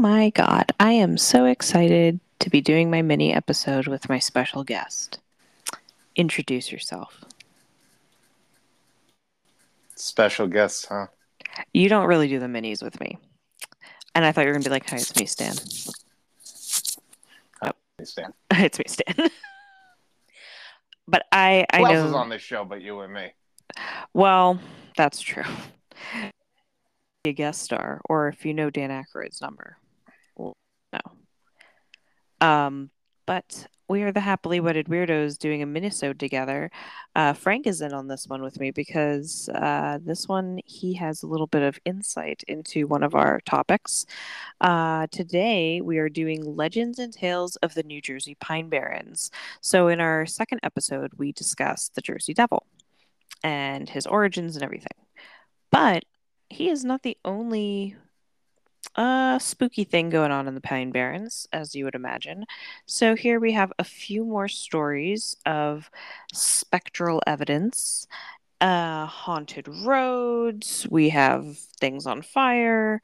my God. I am so excited to be doing my mini episode with my special guest. Introduce yourself. Special guest, huh? You don't really do the minis with me. And I thought you were going to be like, hi, it's me, Stan. Hey, Stan. it's me, Stan. but I, I Who know. else is on this show but you and me? Well, that's true. A guest star, or if you know Dan Aykroyd's number. Um, but we are the happily wedded weirdos doing a minisode together. Uh, Frank is in on this one with me because uh, this one he has a little bit of insight into one of our topics. Uh, today we are doing legends and tales of the New Jersey Pine Barrens. So in our second episode, we discussed the Jersey Devil and his origins and everything. But he is not the only uh, spooky thing going on in the Pine Barrens, as you would imagine. So here we have a few more stories of spectral evidence, uh, haunted roads. We have things on fire.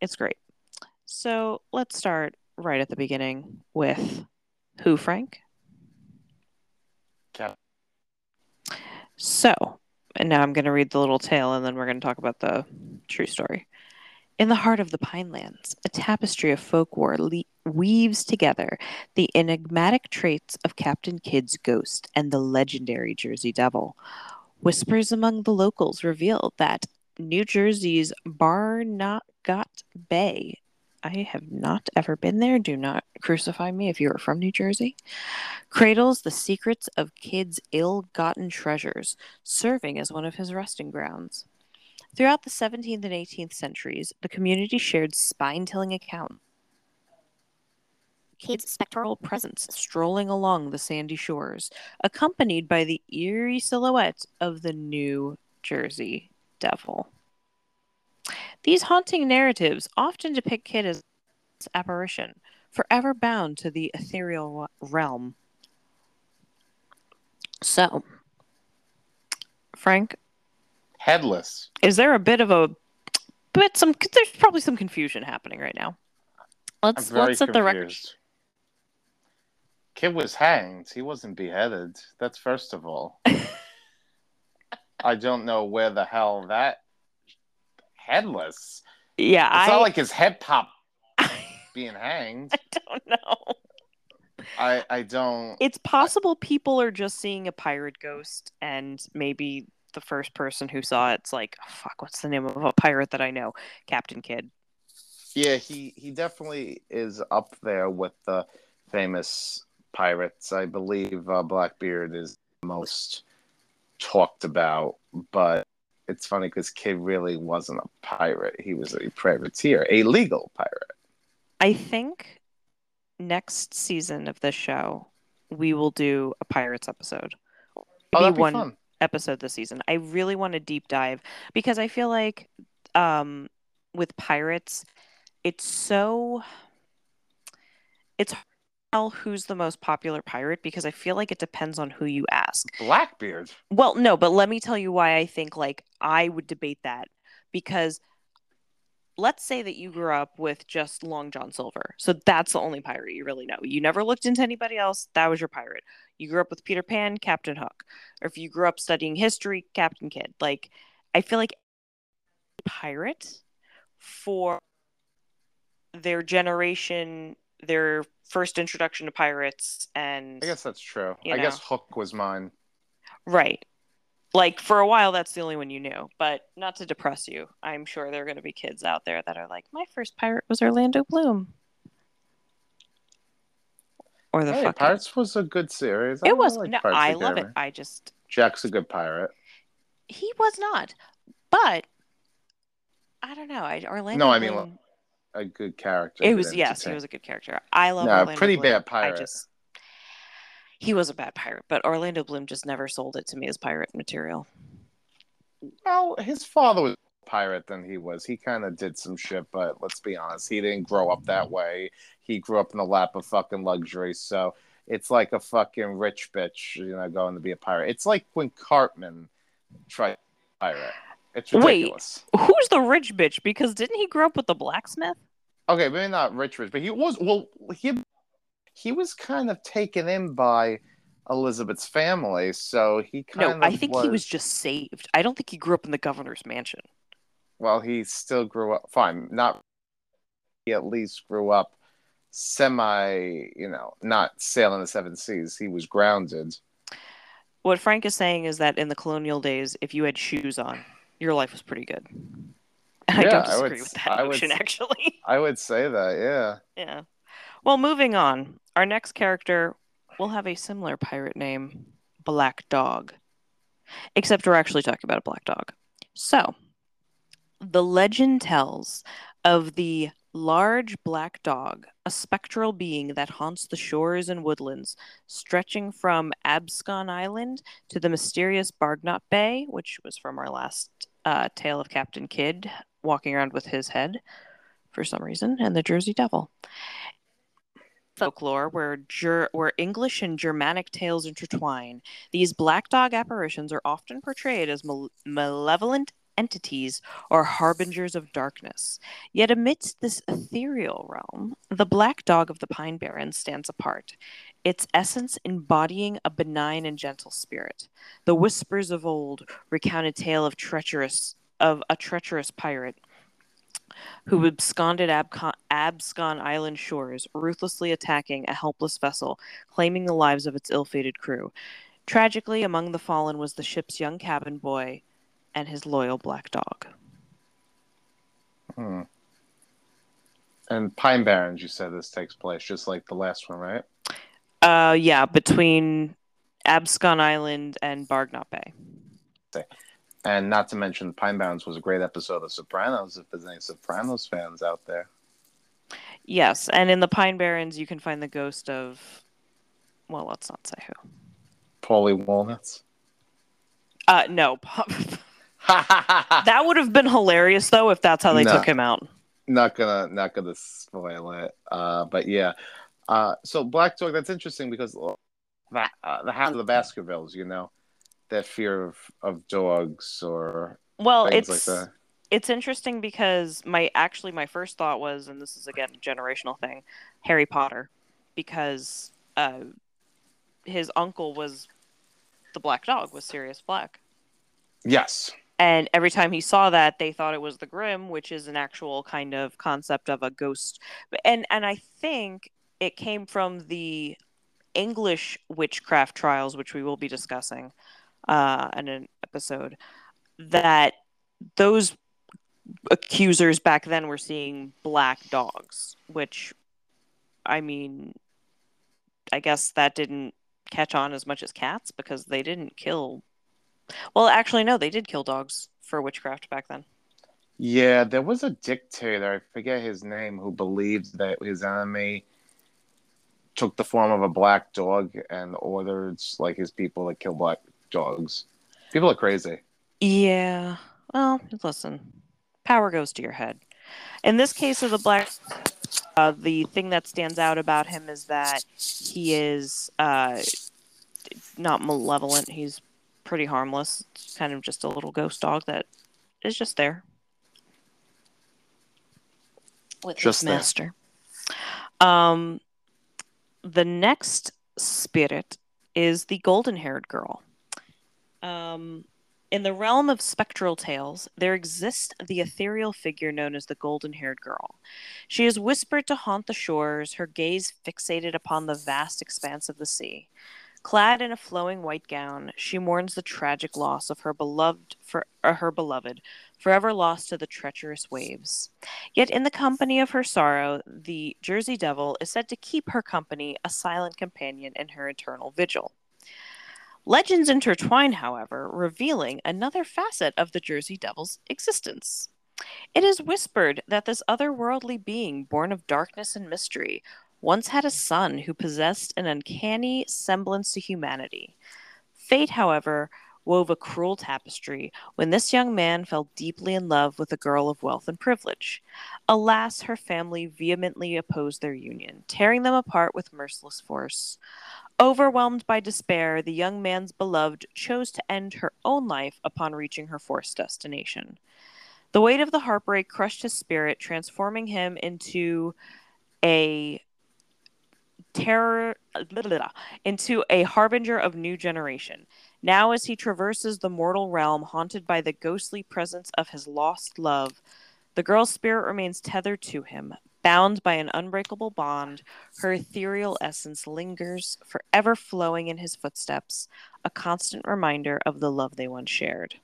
It's great. So let's start right at the beginning with who, Frank? Cap- So, and now I'm going to read the little tale and then we're going to talk about the true story. In the heart of the Pinelands, a tapestry of folklore le- weaves together the enigmatic traits of Captain Kidd's ghost and the legendary Jersey Devil. Whispers among the locals reveal that New Jersey's Barnegat Bay. I have not ever been there. Do not crucify me if you are from New Jersey. Cradles the secrets of Kidd's ill gotten treasures, serving as one of his resting grounds. Throughout the 17th and 18th centuries, the community shared spine tilling accounts. Kidd's spectral presence strolling along the sandy shores, accompanied by the eerie silhouette of the New Jersey Devil. These haunting narratives often depict Kidd as apparition, forever bound to the ethereal realm. So, Frank, Headless. is there a bit of a bit some there's probably some confusion happening right now. Let's let's set the record. Kidd was hanged. He wasn't beheaded. That's first of all. I don't know where the hell that headless. Yeah, It's I not like his head popped being hanged. I don't know. I I don't. It's possible people are just seeing a pirate ghost and maybe the first person who saw it's like, "Oh, fuck, what's the name of a pirate that I know? Captain Kidd. Yeah, he he definitely is up there with the famous pirates. I believe uh, Blackbeard is the most talked about, but it's funny because Kidd really wasn't a pirate. He was a privateer, a legal pirate. I think next season of this show we will do a pirates episode. Oh, that'd be one fun. Episode this season. I really want to deep dive because I feel like um with pirates it's so it's tell who's the most popular pirate because I feel like it depends on who you ask. Blackbeard. Well, no, but let me tell you why I think like I would debate that because let's say that you grew up with just Long John Silver. So that's the only pirate you really know. You never looked into anybody else, that was your pirate. You grew up with Peter Pan, Captain Hook. Or if you grew up studying history, Captain Kidd. Like I feel like pirate for their generation, their first introduction to pirates and I guess that's true. I guess. Hook was mine. Right. Like for a while, that's the only one you knew. But not to depress you, I'm sure there are going to be kids out there that are like, my first pirate was Orlando Bloom. Or the Hey, fucking. Pirates was a good series. I It was. like no, I love it. I just. Jack's a good pirate. He was not. But. I don't know. I, Orlando No, I mean, Bloom, A good character. it was, yes, he was a good character. I love No, Orlando pretty Bloom. bad pirate. I just. He was a bad pirate, but Orlando Bloom just never sold it to me as pirate material. Well, his father was a pirate than he was. He kind of did some shit, but let's be honest, he didn't grow up that way. He grew up in the lap of fucking luxury. So it's like a fucking rich bitch, you know, going to be a pirate. It's like when Cartman tried to be a pirate. It's Wait. ridiculous. Who's the rich bitch? Because didn't he grow up with the blacksmith? Okay, maybe not rich, rich, but he was well. He he was kind of taken in by Elizabeth's family, so he kind of No, I think he was just saved. I don't think he grew up in the governor's mansion. well, he still grew up fine. Not he at least grew up semi, you know, not sailing the seven seas. He was grounded. What Frank is saying is that in the colonial days, if you had shoes on, your life was pretty good. And I Yeah, don't I would with that I would notion, s- actually. I would say that, yeah. yeah. Well, moving on. Our next character will have a similar pirate name, Black Dog. Except we're actually talking about a black dog. So, the legend tells of the large black dog, a spectral being that haunts the shores and woodlands, stretching from Abscon Island to the mysterious Barnegat Bay, which was from our last uh, tale of Captain Kidd walking around with his head for some reason, and the Jersey Devil. Folklore, where Ger- where English and Germanic tales intertwine, these black dog apparitions are often portrayed as mal- malevolent entities or harbingers of darkness. Yet amidst this ethereal realm, the black dog of the Pine Barrens stands apart, its essence embodying a benign and gentle spirit. The whispers of old recount a tale of treacherous of a treacherous pirate who absconded Abcon- Abscon Island shores, ruthlessly attacking a helpless vessel, claiming the lives of its ill-fated crew. Tragically, among the fallen was the ship's young cabin boy and his loyal black dog. Hmm. And Pine Barrens, you said this takes place just like the last one, right? Uh, yeah, between Abscon Island and Barnegat Bay. And not to mention, Pine Barrens was a great episode of Sopranos. If there's any Sopranos fans out there, Yes, and in the Pine Barrens, you can find the ghost of. Well, let's not say who. Paulie Walnuts. Uh, no. that would have been hilarious, though, if that's how they No. took him out. not gonna not gonna spoil it. Uh, but yeah. Uh, so Black Dog. That's interesting because the uh, the Hound of the Baskervilles, you know, that fear of of dogs or Well, things it's like that. it's interesting because my actually my first thought was, and this is again a generational thing, Harry Potter, because uh, his uncle was the black dog, was Sirius Black, Yes. and every time he saw that, they thought it was the Grim, which is an actual kind of concept of a ghost, and and I think it came from the English witchcraft trials, which we will be discussing uh, in an episode, that those accusers back then were seeing black dogs, which, I mean, I guess that didn't catch on as much as cats because they didn't kill. Well, actually, no, they did kill dogs for witchcraft back then. Yeah, there was a dictator, I forget his name, who believed that his enemy took the form of a black dog and ordered like his people to kill black dogs. People are crazy. Yeah. Well, listen, power goes to your head. In this case of the black, uh, the thing that stands out about him is that he is uh, not malevolent. He's pretty harmless. It's kind of just a little ghost dog that is just there with Just his there. master. Um, the next spirit is the golden-haired girl. Um, in the realm of spectral tales, there exists the ethereal figure known as the golden haired girl. She is whispered to haunt the shores, her gaze fixated upon the vast expanse of the sea. Clad in a flowing white gown, she mourns the tragic loss of her beloved for uh, her beloved, forever lost to the treacherous waves. Yet in the company of her sorrow, the Jersey Devil is said to keep her company, a silent companion in her eternal vigil. Legends intertwine, however, revealing another facet of the Jersey Devil's existence. It is whispered that this otherworldly being, born of darkness and mystery, once had a son who possessed an uncanny semblance to humanity. Fate, however, wove a cruel tapestry when this young man fell deeply in love with a girl of wealth and privilege. Alas, her family vehemently opposed their union, tearing them apart with merciless force. Overwhelmed by despair, the young man's beloved chose to end her own life upon reaching her forced destination. The weight of the heartbreak crushed his spirit, transforming him into a terror into a harbinger of new generation. Now, as he traverses the mortal realm, haunted by the ghostly presence of his lost love, the girl's spirit remains tethered to him, bound by an unbreakable bond. Her ethereal essence lingers, forever flowing in his footsteps, a constant reminder of the love they once shared.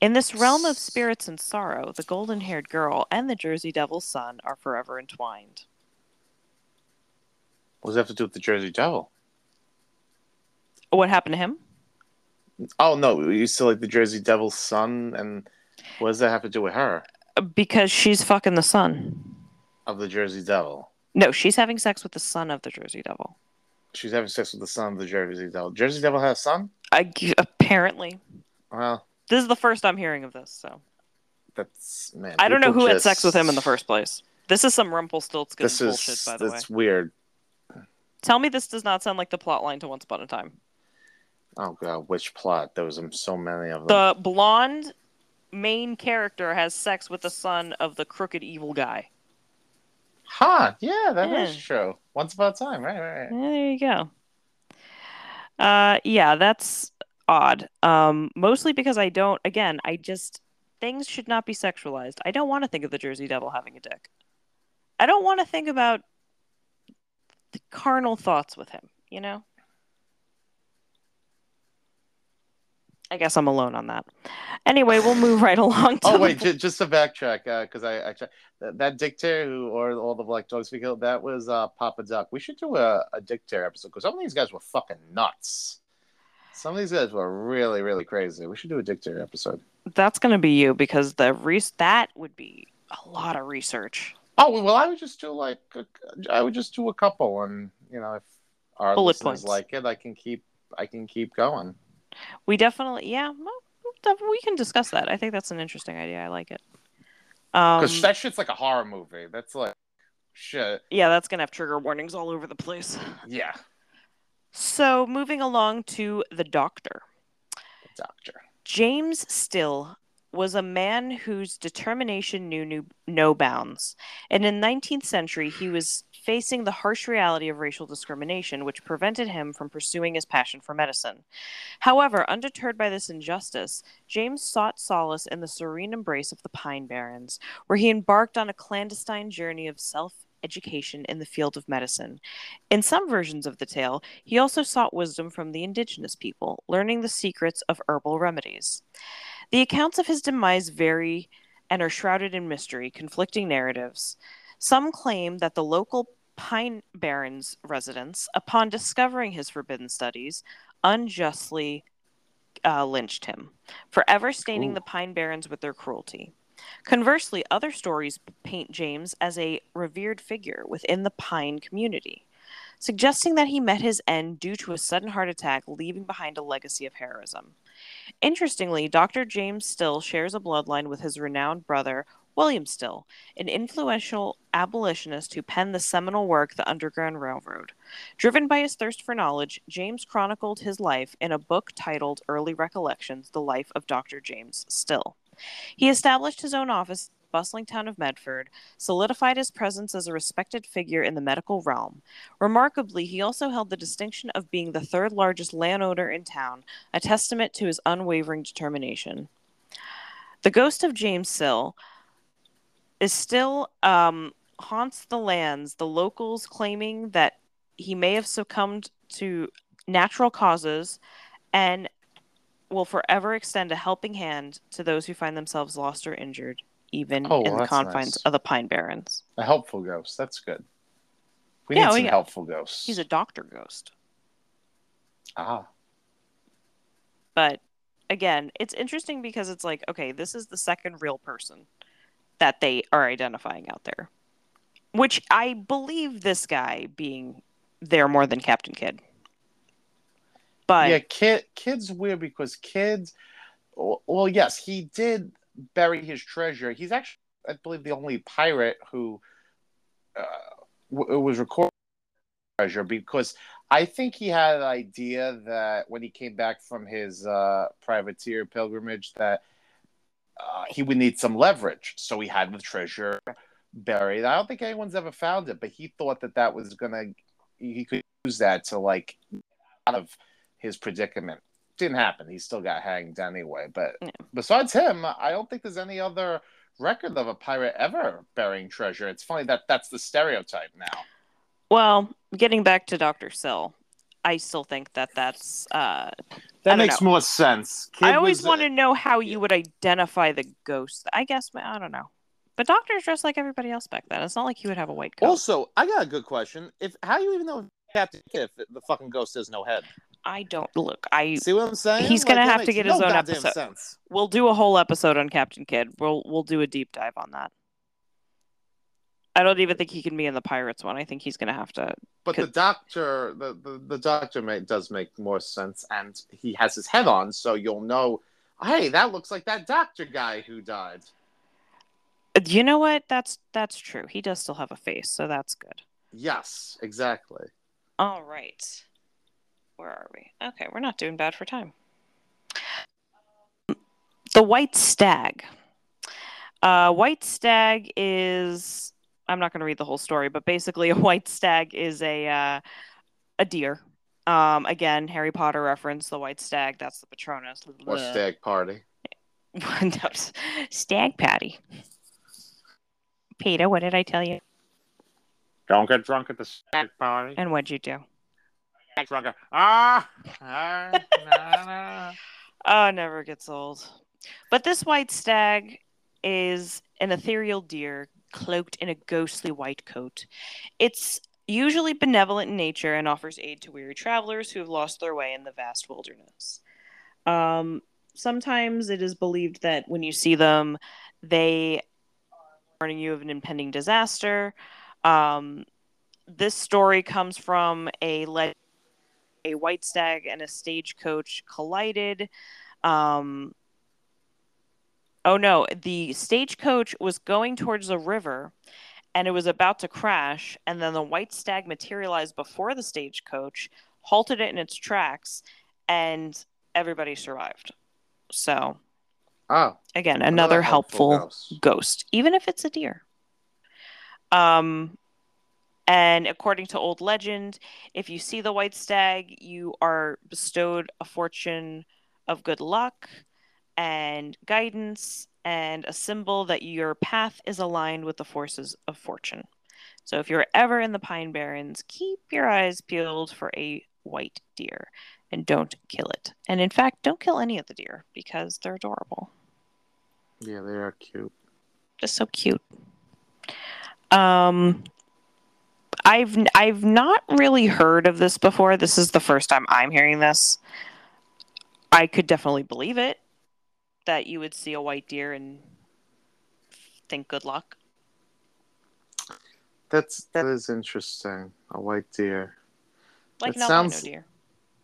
In this realm of spirits and sorrow, the golden haired girl and the Jersey Devil's son are forever entwined. What does that have to do with the Jersey Devil? What happened to him? Oh no, you still like the Jersey Devil's son, and what does that have to do with her? Because she's fucking the son. Of the Jersey Devil. No, she's having sex with the son of the Jersey Devil. She's having sex with the son of the Jersey Devil. Jersey Devil has a son? I, apparently. Well, This is the first I'm hearing of this, so. that's man. I don't know who had sex with him in the first place. This is some Rumpelstiltskin This is bullshit, by the way. that's weird. Tell me this does not sound like the plot line to Once Upon a Time. Oh god, which plot? There was um, so many of them. The blonde main character has sex with the son of the crooked evil guy. Huh? Yeah, that is Yeah. true. Once upon a time, right, right, right. Yeah, there you go. Uh, yeah, that's odd. Um, mostly because I don't. Again, I just things should not be sexualized. I don't want to think of the Jersey Devil having a dick. I don't want to think about the carnal thoughts with him. You know. I guess I'm alone on that. Anyway, we'll move right along. To Oh the wait, just, just to backtrack, because I actually that, that dictator who or all the black dogs we killed, that was uh, Papa Doc. We should do a, a dictator episode because some of these guys were fucking nuts. Some of these guys were really, really crazy. We should do a dictator episode. That's gonna be you because the re- that would be a lot of research. Oh well, I would just do like a, I would just do a couple, and you know if our Bullet listeners points. like it, I can keep I can keep going. We definitely, yeah, well, we can discuss that. I think that's an interesting idea. I like it. Um, Because that shit's like a horror movie. That's like shit. yeah, that's gonna have trigger warnings all over the place. Yeah, So moving along to the Doctor, the doctor. James Still was a man whose determination knew, no bounds, and in the 19th century he was facing the harsh reality of racial discrimination, which prevented him from pursuing his passion for medicine. However, undeterred by this injustice, James sought solace in the serene embrace of the Pine Barrens, where he embarked on a clandestine journey of self education in the field of medicine. In some versions of the tale, he also sought wisdom from the indigenous people, learning the secrets of herbal remedies. The accounts of his demise vary and are shrouded in mystery, conflicting narratives. Some claim that the local Pine Barrens residents, upon discovering his forbidden studies, unjustly uh, lynched him, forever staining Ooh. the Pine Barrens with their cruelty. Conversely, other stories paint James as a revered figure within the Pine community, suggesting that he met his end due to a sudden heart attack, leaving behind a legacy of heroism. Interestingly, Dr. James Still shares a bloodline with his renowned brother, William Still, an influential abolitionist who penned the seminal work, The Underground Railroad. Driven by his thirst for knowledge, James chronicled his life in a book titled Early Recollections The Life of Dr. James Still. He established his own office bustling town of Medford, solidified his presence as a respected figure in the medical realm. Remarkably, he also held the distinction of being the third largest landowner in town, a testament to his unwavering determination. The ghost of James Still is still um, haunts the lands, the locals claiming that he may have succumbed to natural causes and will forever extend a helping hand to those who find themselves lost or injured, even Oh, in the confines nice. of the Pine Barrens. A helpful ghost. That's good. We Yeah, need oh, some yeah. helpful ghosts. He's a doctor ghost. ah. But again, it's interesting because it's like, okay, this is the second real person that they are identifying out there. Which I believe this guy being there more than Captain Kidd. But yeah, kid. Kidd's weird because kids. Well, well, yes, he did bury his treasure. He's actually, I believe, the only pirate who uh, w- was recording treasure because I think he had an idea that when he came back from his uh, privateer pilgrimage that uh, he would need some leverage. So he had the treasure buried. I don't think anyone's ever found it, but he thought that that was gonna he could use that to like out of his predicament. Didn't happen. He still got hanged anyway. But Yeah. besides him, I don't think there's any other record of a pirate ever burying treasure. It's funny that that's the stereotype now. Well, getting back to Dr. Still, I still think that that's. Uh, That makes know. more sense. Kidd I always was- want to know how you would identify the ghost. I guess I don't know. But doctors dressed like everybody else back then. It's not like he would have a white coat. Also, I got a good question. If how do you even know Captain if the fucking ghost has no head? I don't look. I See what I'm saying? He's gonna that have to get no his own episode. Sense. we'll do a whole episode on Captain Kidd. We'll we'll do a deep dive on that. I don't even think he can be in the Pirates one. I think he's gonna have to. But the doctor, the, the, the doctor may, does make more sense, and he has his head on, so you'll know. Hey, that looks like that doctor guy who died. Uh, you know what? That's that's true. He does still have a face, so that's good. Yes, exactly. All right. Where are we? Okay, we're not doing bad for time. The White Stag. Uh, white Stag is. I'm not going to read the whole story, but basically, a white stag is a uh, a deer. Um, again, Harry Potter reference. The white stag. That's the Patronus. Or stag party. No, stag patty. Peter, what did I tell you? Don't get drunk at the stag party. And what'd you do? Drunk. at- Ah, ah, nah, nah. Oh, never gets old. But this white stag is an ethereal deer cloaked in a ghostly white coat. It's usually benevolent in nature and offers aid to weary travelers who have lost their way in the vast wilderness. Um, sometimes it is believed that when you see them, they are warning you of an impending disaster. Um, this story comes from a legend. A white stag and a stagecoach collided. Um, oh no, the stagecoach was going towards the river and it was about to crash. And then the white stag materialized before the stagecoach, halted it in its tracks, and everybody survived. So, Oh, again, another, helpful, ghost. ghost, even if it's a deer. Um, and according to old legend, if you see the white stag, you are bestowed a fortune of good luck and guidance and a symbol that your path is aligned with the forces of fortune. So if you're ever in the Pine Barrens, keep your eyes peeled for a white deer and don't kill it. And in fact, don't kill any of the deer because they're adorable Yeah, they are cute. just so cute. Um, I've I've not really heard of this before. This is the first time I'm hearing this. I could definitely believe it that you would see a white deer and think good luck. That's that is interesting. A white deer. Like It an albino sounds- deer.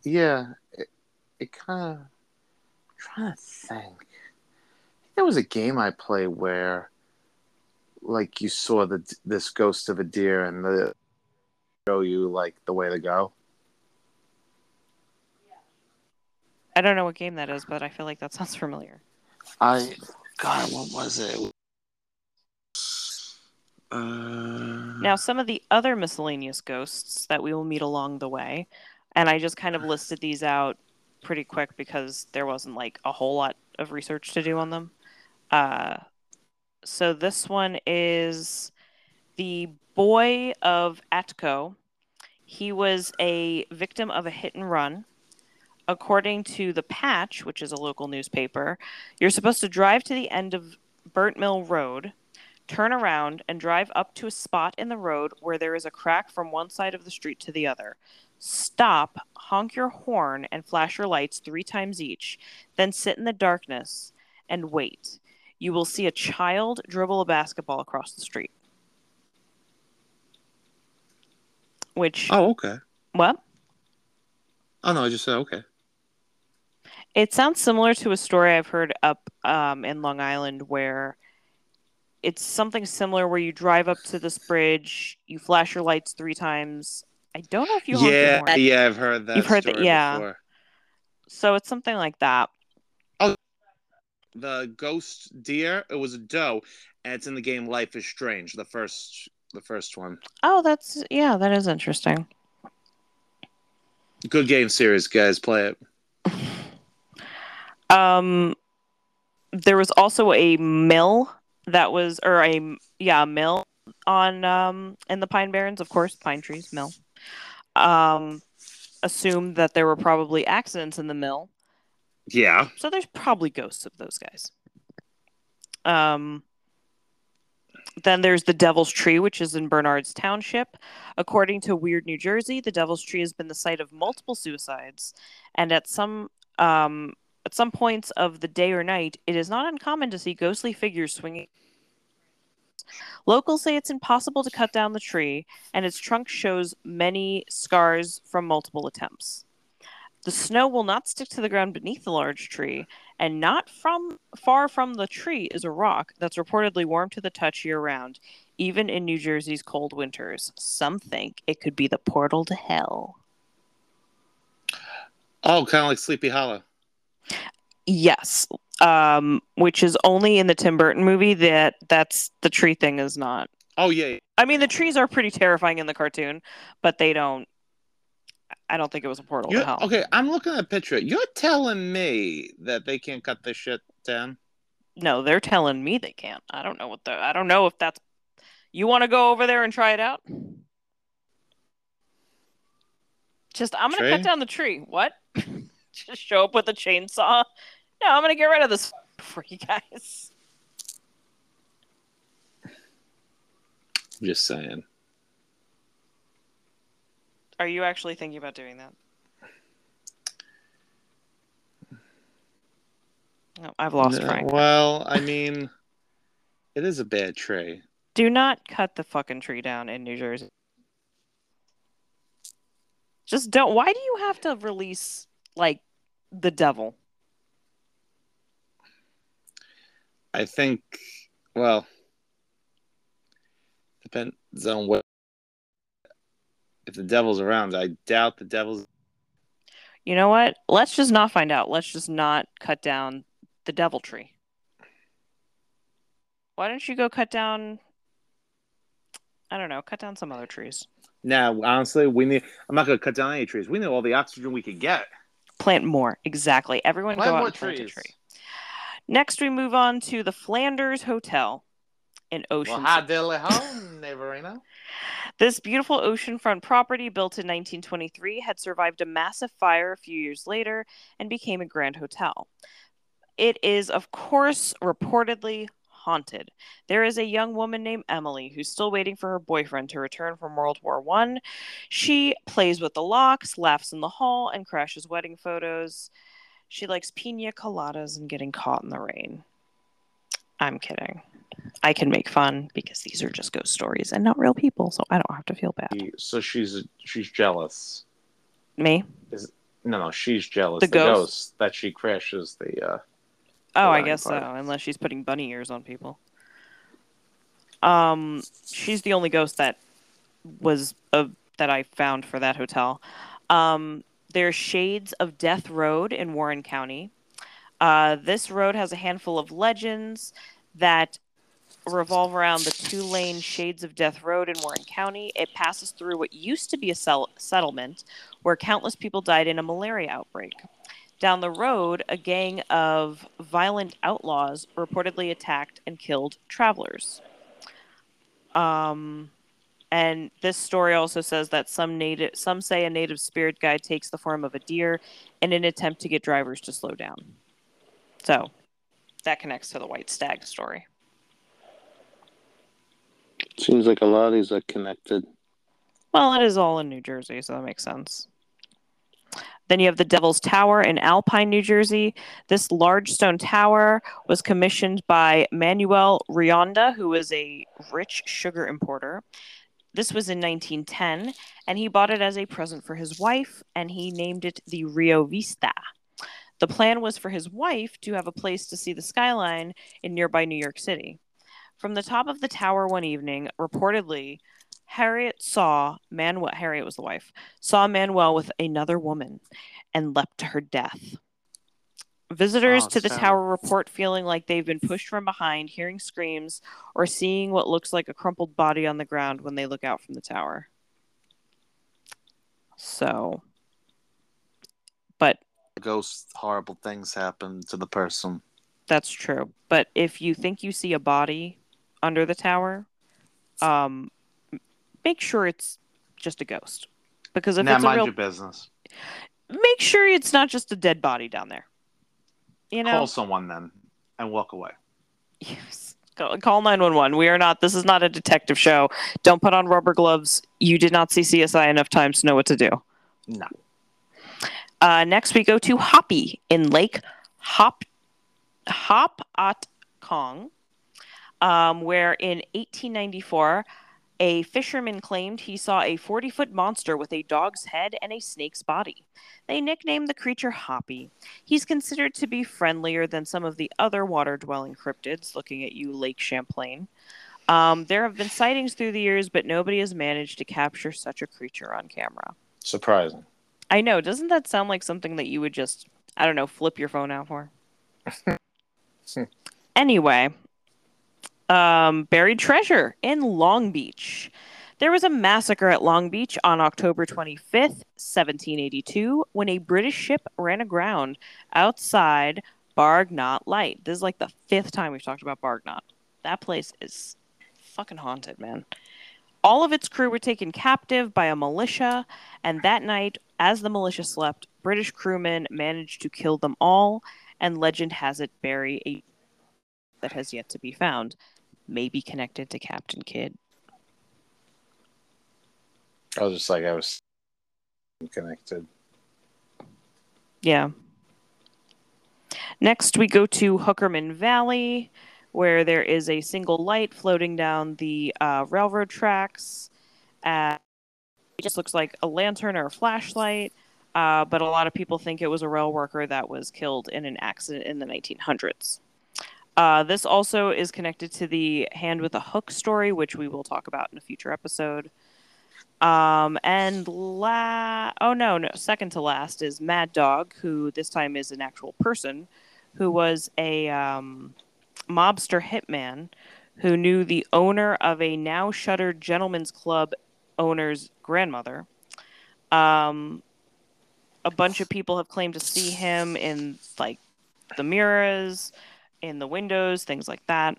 Yeah, it, it kind of. trying to think. There was a game I played where, like, you saw the this ghost of a deer and the show you like the way to go. I don't know what game that is, but I feel like that sounds familiar. I God, what was it? Uh, Now, some of the other miscellaneous ghosts that we will meet along the way, and I just kind of listed these out pretty quick because there wasn't like a whole lot of research to do on them. Uh, so this one is the boy of Atco. He was a victim of a hit and run. According to the Patch, which is a local newspaper, you're supposed to drive to the end of Burnt Mill Road turn around and drive up to a spot in the road where there is a crack from one side of the street to the other. Stop, honk your horn, and flash your lights three times each. Then sit in the darkness and wait. You will see a child dribble a basketball across the street. Which, oh, okay. what? Oh no, I just said okay. It sounds similar to a story I've heard up um, in Long Island where it's something similar where you drive up to this bridge, you flash your lights three times. I don't know if you yeah, yeah, I've heard that. You've heard that- yeah. before. So it's something like that. Oh. the ghost deer. It was a doe, and it's in the game Life is Strange, the first the first one. Oh, that's yeah, that is interesting. Good game series, guys. Play it. Um, there was also a mill that was, or a yeah, a mill on um in the Pine Barrens, of course, pine trees, mill. Um, assumed that there were probably accidents in the mill. Yeah. So there's probably ghosts of those guys. Um, then there's the Devil's Tree, which is in Bernards Township. According to Weird New Jersey, the Devil's Tree has been the site of multiple suicides, and at some um, at some points of the day or night, it is not uncommon to see ghostly figures swinging. Locals say it's impossible to cut down the tree, and its trunk shows many scars from multiple attempts. The snow will not stick to the ground beneath the large tree, and not from far from the tree is a rock that's reportedly warm to the touch year round, even in New Jersey's cold winters. Some think it could be the portal to hell. Oh, kind of like Sleepy Hollow. Yes, um, which is only in the Tim Burton movie. That that's the tree thing is not. Oh yeah. I mean, the trees are pretty terrifying in the cartoon, but they don't. I don't think it was a portal You're, to hell. okay, I'm looking at a picture. You're telling me that they can't cut this shit down? No, they're telling me they can't. I don't know what the. I don't know if that's. You want to go over there and try it out? Just, I'm gonna Tree? cut down the tree. What? Just show up with a chainsaw. No, I'm gonna get rid of this for you guys. I'm just saying. Are you actually thinking about doing that? No, I've lost No, Frank. well, I mean, it is a bad tree. Do not cut the fucking tree down in New Jersey. Just don't. Why do you have to release like the devil? I think, well, depends on what. If the devil's around, I doubt the devil's. You know what? Let's just not find out. Let's just not cut down the devil tree. Why don't you go cut down? I don't know. Cut down some other trees. Now, honestly, we need. I'm not going to cut down any trees. We need all the oxygen we could get. Plant more. Exactly. Everyone Plant go out more and plant a tree. Next, we move on to the Flanders Hotel in Ocean. Well, hi, diddly home, Navarino. This beautiful oceanfront property, built in 1923, had survived a massive fire a few years later and became a grand hotel. It is, of course, reportedly haunted. There is a young woman named Emily who's still waiting for her boyfriend to return from World War One. She plays with the locks, laughs in the hall, and crashes wedding photos. She likes pina coladas and getting caught in the rain. I'm kidding. I can make fun because these are just ghost stories and not real people, so I don't have to feel bad. So she's she's jealous. Me? No, no, she's jealous. The The, ghost? ghost. that she crashes the. uh Oh, I guess so, unless she's putting bunny ears on people. Um, she's the only ghost that was uh, that I found for that hotel. Um, there's Shades of Death Road in Warren County. Uh, this road has a handful of legends that revolve around the two-lane Shades of Death Road in Warren County. It passes through what used to be a sell- settlement where countless people died in a malaria outbreak. Down the road, a gang of violent outlaws reportedly attacked and killed travelers. Um, and this story also says that some native, some say a native spirit guide takes the form of a deer in an attempt to get drivers to slow down. So, that connects to the white stag story. Seems like a lot of these are connected. Well, it is all in New Jersey, so that makes sense. Then you have the Devil's Tower in Alpine, New Jersey. This large stone tower was commissioned by Manuel Rionda, who was a rich sugar importer. This was in 1910, and he bought it as a present for his wife, and he named it the Rio Vista. The plan was for his wife to have a place to see the skyline in nearby New York City. From the top of the tower one evening, reportedly, Harriet saw Manuel. Harriet was the wife. Saw Manuel with another woman, and leapt to her death. Visitors Oh, to the it's tower report feeling like they've been pushed from behind, hearing screams, or seeing what looks like a crumpled body on the ground when they look out from the tower. So, but Ghost, horrible things happen to the person. that's true. But if you think you see a body under the tower, um, make sure it's just a ghost. Because if now, it's a mind real, your business. make sure it's not just a dead body down there. You know, Call someone then and walk away. Yes. Call, call 911. We are not, this is not a detective show. Don't put on rubber gloves. You did not see CSI enough times to know what to do. No. Uh, next, we go to Hoppy in Lake Hop Hop At Kong, um, where in 1894, a fisherman claimed he saw a 40 foot monster with a dog's head and a snake's body. They nicknamed the creature Hoppy. He's considered to be friendlier than some of the other water dwelling cryptids, looking at you, Lake Champlain. Um, there have been sightings through the years, but nobody has managed to capture such a creature on camera. Surprising. I know. Doesn't that sound like something that you would just, I don't know, flip your phone out for? anyway, um, buried treasure in Long Beach. There was a massacre at Long Beach on October 25th, 1782, when a British ship ran aground outside Barnegat Light. This is like the fifth time we've talked about Barnegat. That place is fucking haunted, man. All of its crew were taken captive by a militia, and that night, as the militia slept, British crewmen managed to kill them all, and legend has it bury a that has yet to be found, maybe connected to Captain Kidd. I was just like, I was connected. Yeah. Next, we go to Hookerman Valley, where there is a single light floating down the uh, railroad tracks. Uh, it just looks like a lantern or a flashlight, uh, but a lot of people think it was a rail worker that was killed in an accident in the 1900s. Uh, this also is connected to the hand with a hook story, which we will talk about in a future episode. Um, and la oh no, no, second to last is Mad Dog, who this time is an actual person, who was a um, mobster hitman who knew the owner of a now shuttered gentleman's club owner's grandmother. Um, a bunch of people have claimed to see him in like the mirrors, in the windows, things like that.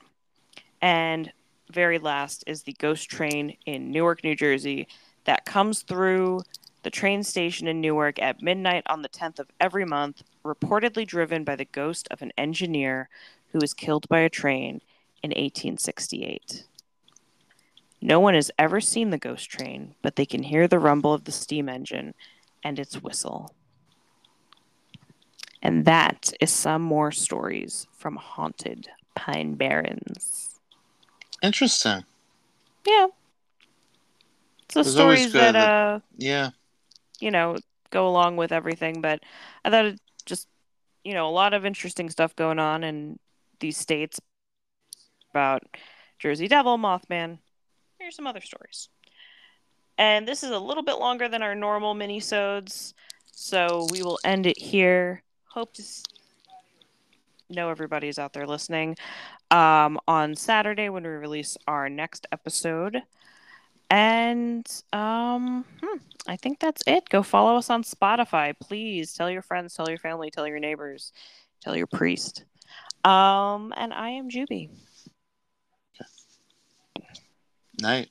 And very last is the ghost train in Newark, New Jersey, that comes through the train station in Newark at midnight on the 10th of every month, reportedly driven by the ghost of an engineer who was killed by a train in 1868. No one has ever seen the ghost train, but they can hear the rumble of the steam engine and its whistle. And that is some more stories from Haunted Pine Barrens. Interesting. Yeah. So It's always stories that, that- uh, Yeah. you know, go along with everything, but I thought it just, you know, a lot of interesting stuff going on in these states about Jersey Devil, Mothman. Here's some other stories. And this is a little bit longer than our normal mini-sodes, so we will end it here. Hope to know everybody's out there listening um, on Saturday when we release our next episode. And um, hmm, I think that's it. Go follow us on Spotify, please. Tell your friends, tell your family, tell your neighbors, tell your priest. Um, and I am Juby. Night.